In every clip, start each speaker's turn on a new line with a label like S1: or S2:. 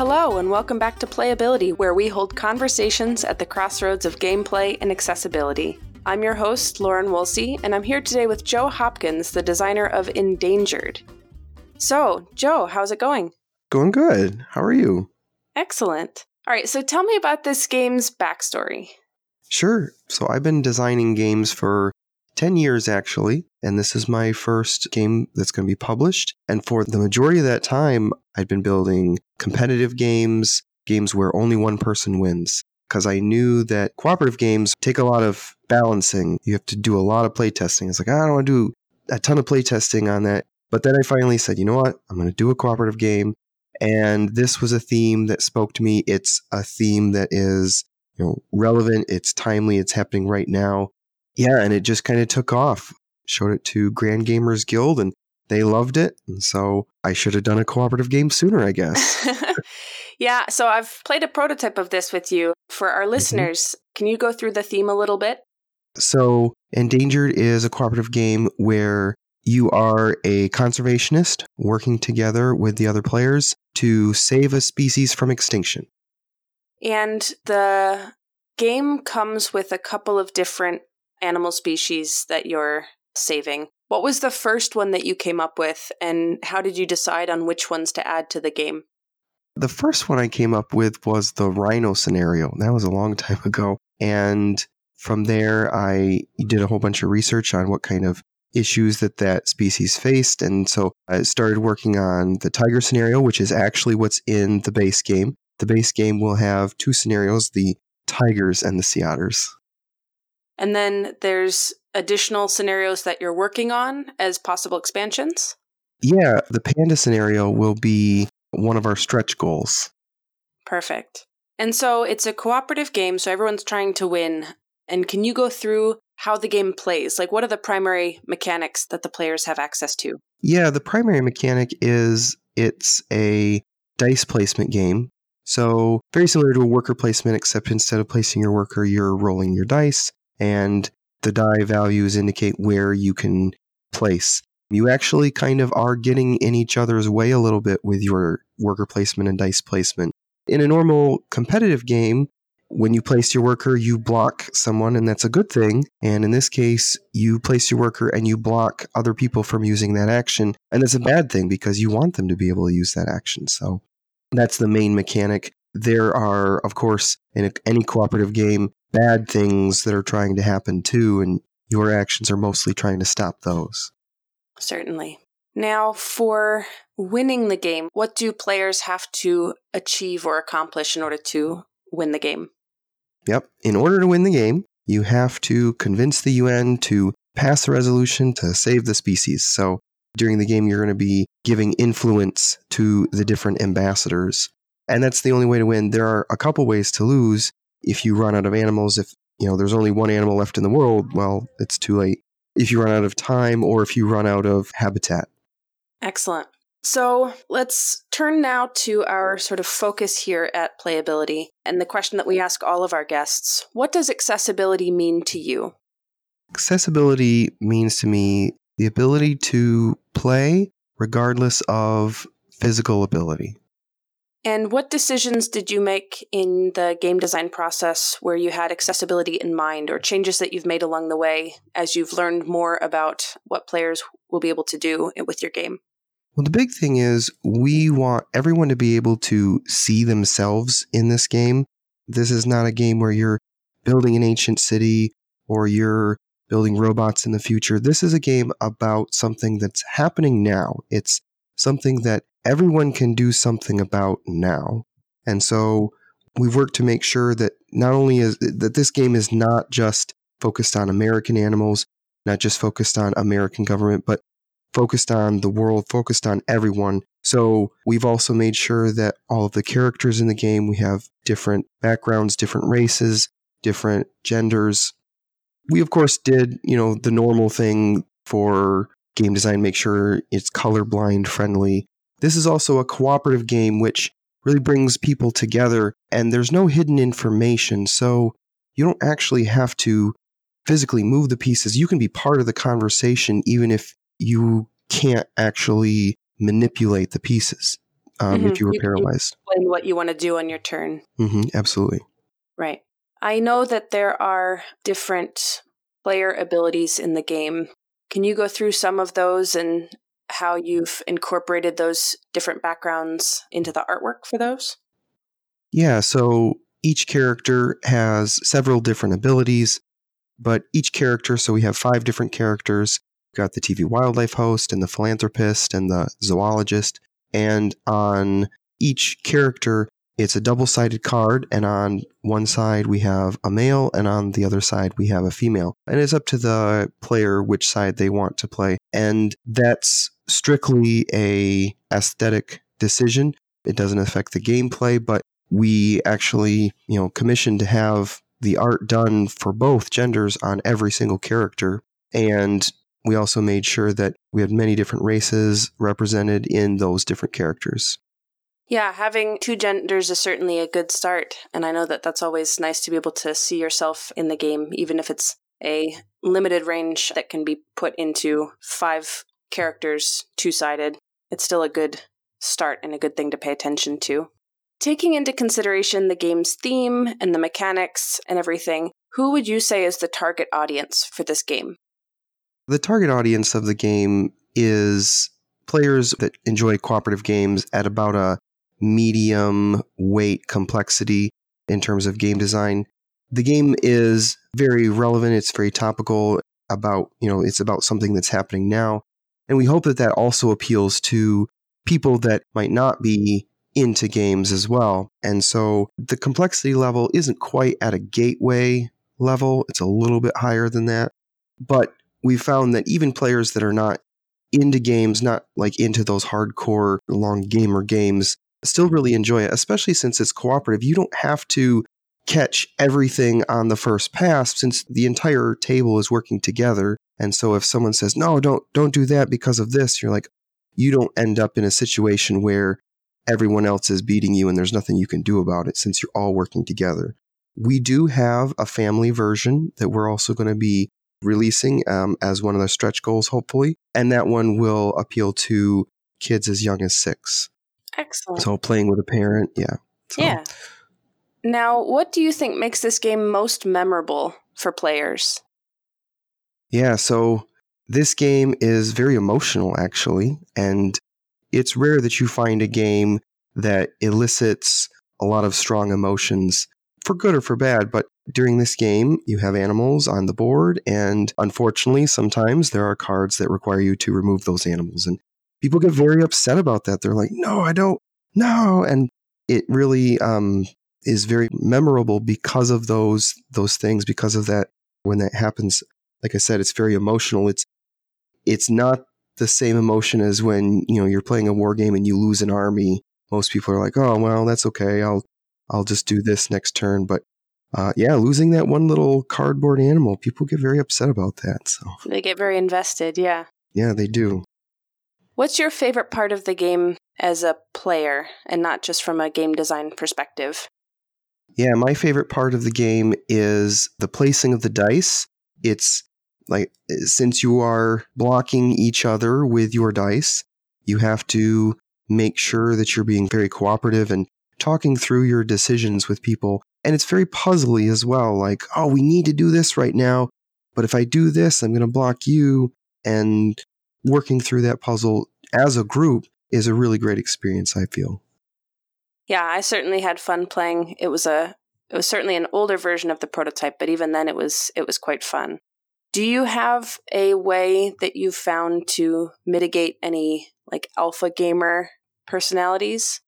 S1: Hello, and welcome back to Playability, where we hold conversations at the crossroads of gameplay and accessibility. I'm your host, Lauren Woolsey, and I'm here today with Joe Hopkins, the designer of Endangered. So, Joe, how's it going?
S2: Going good. How are you?
S1: Excellent. All right, so tell me about this game's backstory.
S2: Sure. So, I've been designing games for 10 years actually, and this is my first game that's going to be published. And for the majority of that time, I'd been building competitive games, games where only one person wins. Because I knew that cooperative games take a lot of balancing. You have to do a lot of playtesting. It's like, I don't want to do a ton of playtesting on that. But then I finally said, you know what? I'm going to do a cooperative game. And this was a theme that spoke to me. It's a theme that is you know relevant it's timely it's happening right now yeah, and it just kind of took off. Showed it to Grand Gamers Guild and they loved it. And so I should have done a cooperative game sooner, I guess.
S1: yeah, so I've played a prototype of this with you. For our mm-hmm. listeners, mm-hmm. can you go through the theme a little bit?
S2: So, Endangered is a cooperative game where you are a conservationist working together with the other players to save a species from extinction.
S1: And the game comes with a couple of different animal species that you're saving. What was the first one that you came up with, and how did you decide on which ones to add to the game?
S2: The first one I came up with was the rhino scenario. That was a long time ago. And from there, I did a whole bunch of research on what kind of issues that that species faced. And so I started working on the tiger scenario, which is actually what's in the base game. The base game will have two scenarios the tigers and the sea otters.
S1: And then there's additional scenarios that you're working on as possible expansions?
S2: Yeah, the panda scenario will be one of our stretch goals.
S1: Perfect. And so it's a cooperative game, so everyone's trying to win. And can you go through how the game plays? Like, what are the primary mechanics that the players have access to?
S2: Yeah, the primary mechanic is it's a dice placement game. So, very similar to a worker placement, except instead of placing your worker, you're rolling your dice and the die values indicate where you can place. You actually kind of are getting in each other's way a little bit with your worker placement and dice placement. In a normal competitive game, when you place your worker, you block someone, and that's a good thing. And in this case, you place your worker and you block other people from using that action. And that's a bad thing because you want them to be able to use that action. So that's the main mechanic. There are, of course, in any cooperative game, bad things that are trying to happen too, and your actions are mostly trying to stop those.
S1: Certainly. Now, for winning the game, what do players have to achieve or accomplish in order to win the game?
S2: Yep. In order to win the game, you have to convince the UN to pass a resolution to save the species. So during the game, you're going to be giving influence to the different ambassadors. And that's the only way to win. There are a couple ways to lose if you run out of animals, if you know there's only one animal left in the world, well, it's too late. If you run out of time or if you run out of habitat.
S1: Excellent. So let's turn now to our sort of focus here at playability and the question that we ask all of our guests What does accessibility mean to you?
S2: Accessibility means to me the ability to play regardless of physical ability.
S1: And what decisions did you make in the game design process where you had accessibility in mind, or changes that you've made along the way as you've learned more about what players will be able to do with your game?
S2: Well, the big thing is we want everyone to be able to see themselves in this game. This is not a game where you're building an ancient city or you're building robots in the future. This is a game about something that's happening now. It's something that everyone can do something about now. And so we've worked to make sure that not only is that this game is not just focused on American animals, not just focused on American government, but focused on the world, focused on everyone. So we've also made sure that all of the characters in the game, we have different backgrounds, different races, different genders. We of course did, you know, the normal thing for game design, make sure it's colorblind friendly. This is also a cooperative game which really brings people together and there's no hidden information. So you don't actually have to physically move the pieces. You can be part of the conversation even if you can't actually manipulate the pieces. um,
S1: Mhm.
S2: if you were
S1: You-
S2: paralyzed.
S1: Explain what you want to do on your turn.
S2: hmm absolutely.
S1: Right. I know that there are different player abilities in the game. Can you go through some of those and how you've incorporated those different backgrounds into the artwork for those?
S2: Yeah, so each character has several different abilities, but each character, so we have five different characters. We've got the TV wildlife host and the philanthropist and the zoologist. And on each character, it's a double sided card. And on one side, we have a male, and on the other side, we have a female. And it's up to the player which side they want to play. And that's strictly a aesthetic decision. It doesn't affect the gameplay, but we actually, you know, commissioned to have the art done for both genders on every single character. And we also made sure that we had many different races represented in those different characters.
S1: Yeah, having two genders is certainly a good start. And I know that that's always nice to be able to see yourself in the game, even if it's a limited range that can be put into five characters, two sided. It's still a good start and a good thing to pay attention to. Taking into consideration the game's theme and the mechanics and everything, who would you say is the target audience for this game?
S2: The target audience of the game is players that enjoy cooperative games at about a medium weight complexity in terms of game design. The game is very relevant, it's very topical about, you know, it's about something that's happening now. And we hope that that also appeals to people that might not be into games as well. And so the complexity level isn't quite at a gateway level, it's a little bit higher than that. But we found that even players that are not into games, not like into those hardcore long gamer games, still really enjoy it, especially since it's cooperative. You don't have to catch everything on the first pass since the entire table is working together. And so if someone says, "No, don't don't do that because of this," you're like you don't end up in a situation where everyone else is beating you and there's nothing you can do about it since you're all working together. We do have a family version that we're also going to be releasing um, as one of the stretch goals, hopefully. And that one will appeal to kids as young as six.
S1: Excellent.
S2: So playing with a parent, yeah. So,
S1: Yeah. Now, what do you think makes this game most memorable for players?
S2: Yeah, so this game is very emotional, actually. And it's rare that you find a game that elicits a lot of strong emotions for good or for bad. But during this game, you have animals on the board. And unfortunately, sometimes there are cards that require you to remove those animals. And people get very upset about that. They're like, no, I don't, no. And it really um, is very memorable because of those those things, because of that. When that happens, like I said, it's very emotional. It's it's not the same emotion as when you know you're playing a war game and you lose an army. Most people are like, "Oh, well, that's okay. I'll I'll just do this next turn." But uh, yeah, losing that one little cardboard animal, people get very upset about that. So
S1: They get very invested, yeah.
S2: yeah, they do.
S1: What's your favorite part of the game as a player and not just from a game design perspective?
S2: Yeah, my favorite part of the game is the placing of the dice. It's like eh, since you are blocking each other with your dice, you have to make sure that you're being very cooperative and talking through your decisions with people. And it's very puzzly as well. Like, oh, we need to do this right now. But if I do this, I'm going to block you. And working through that puzzle as a group is a really great experience, I feel.
S1: Yeah, I certainly had fun playing. It was a it was certainly an older version of the prototype, but even then it was it was quite fun. Do you have a way that you've found to mitigate any like alpha gamer personalities?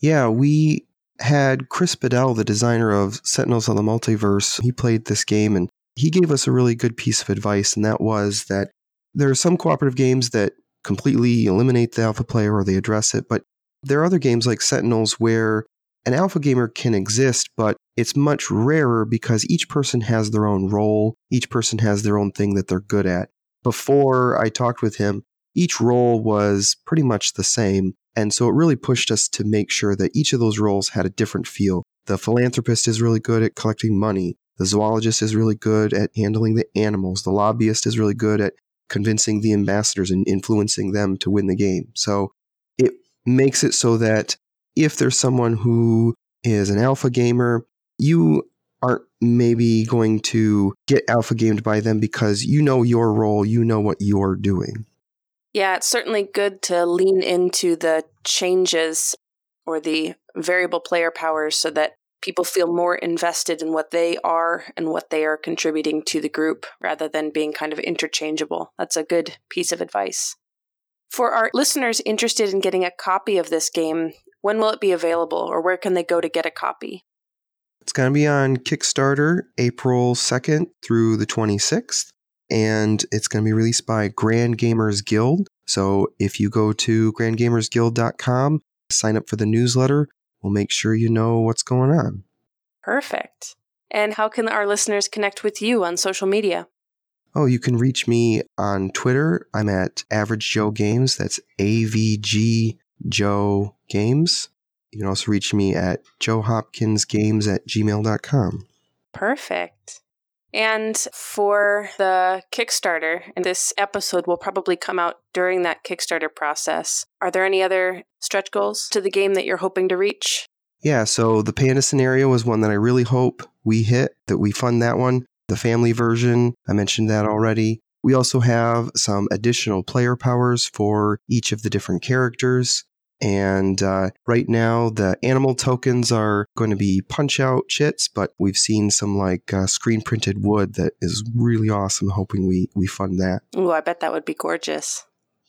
S2: Yeah, we had Chris Badell, the designer of Sentinels of the Multiverse. He played this game and he gave us a really good piece of advice, and that was that there are some cooperative games that completely eliminate the alpha player or they address it, but there are other games like Sentinels where an alpha gamer can exist, but it's much rarer because each person has their own role, each person has their own thing that they're good at. Before I talked with him, each role was pretty much the same. And so it really pushed us to make sure that each of those roles had a different feel. The philanthropist is really good at collecting money. The zoologist is really good at handling the animals. The lobbyist is really good at convincing the ambassadors and influencing them to win the game. So makes it so that if there's someone who is an alpha gamer, you aren't maybe going to get alpha gamed by them because you know your role, you know what you're doing.
S1: Yeah, it's certainly good to lean into the changes or the variable player powers so that people feel more invested in what they are and what they are contributing to the group rather than being kind of interchangeable. That's a good piece of advice. For our listeners interested in getting a copy of this game, when will it be available or where can they go to get a copy?
S2: It's going to be on Kickstarter April 2nd through the 26th, and it's going to be released by Grand Gamers Guild. So if you go to grandgamersguild.com, sign up for the newsletter, we'll make sure you know what's going on.
S1: Perfect. And how can our listeners connect with you on social media?
S2: Oh, you can reach me on Twitter. I'm at Average Joe Games. That's AVG Joe Games. You can also reach me at joehopkinsgames at gmail.com.
S1: Perfect. And for the Kickstarter, and this episode will probably come out during that Kickstarter process, are there any other stretch goals to the game that you're hoping to reach?
S2: Yeah, so the panda scenario was one that I really hope we hit, that we fund that one. The family version, I mentioned that already. We also have some additional player powers for each of the different characters. And uh, right now, the animal tokens are going to be punch out chits, but we've seen some like uh, screen printed wood that is really awesome. Hoping we we fund that.
S1: Oh, I bet that would be gorgeous.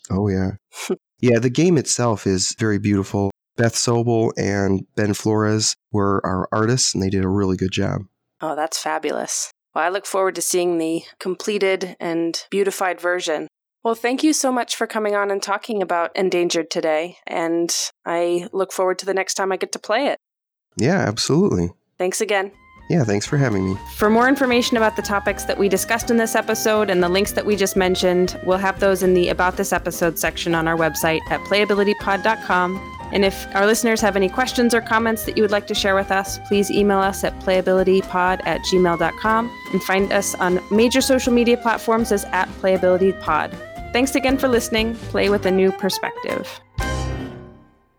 S2: Oh yeah, yeah. The game itself is very beautiful. Beth Sobel and Ben Flores were our artists, and they did a really good job.
S1: Oh, that's fabulous. Well, I look forward to seeing the completed and beautified version. Well, thank you so much for coming on and talking about Endangered today. And I look forward to the next time I get to play it.
S2: Yeah, absolutely.
S1: Thanks again.
S2: Yeah, thanks for having me.
S1: For more information about the topics that we discussed in this episode and the links that we just mentioned, we'll have those in the About This Episode section on our website at playabilitypod.com. And if our listeners have any questions or comments that you would like to share with us, please email us at playabilitypod at gmail.com and find us on major social media platforms as at playabilitypod. Thanks again for listening. Play with a new perspective.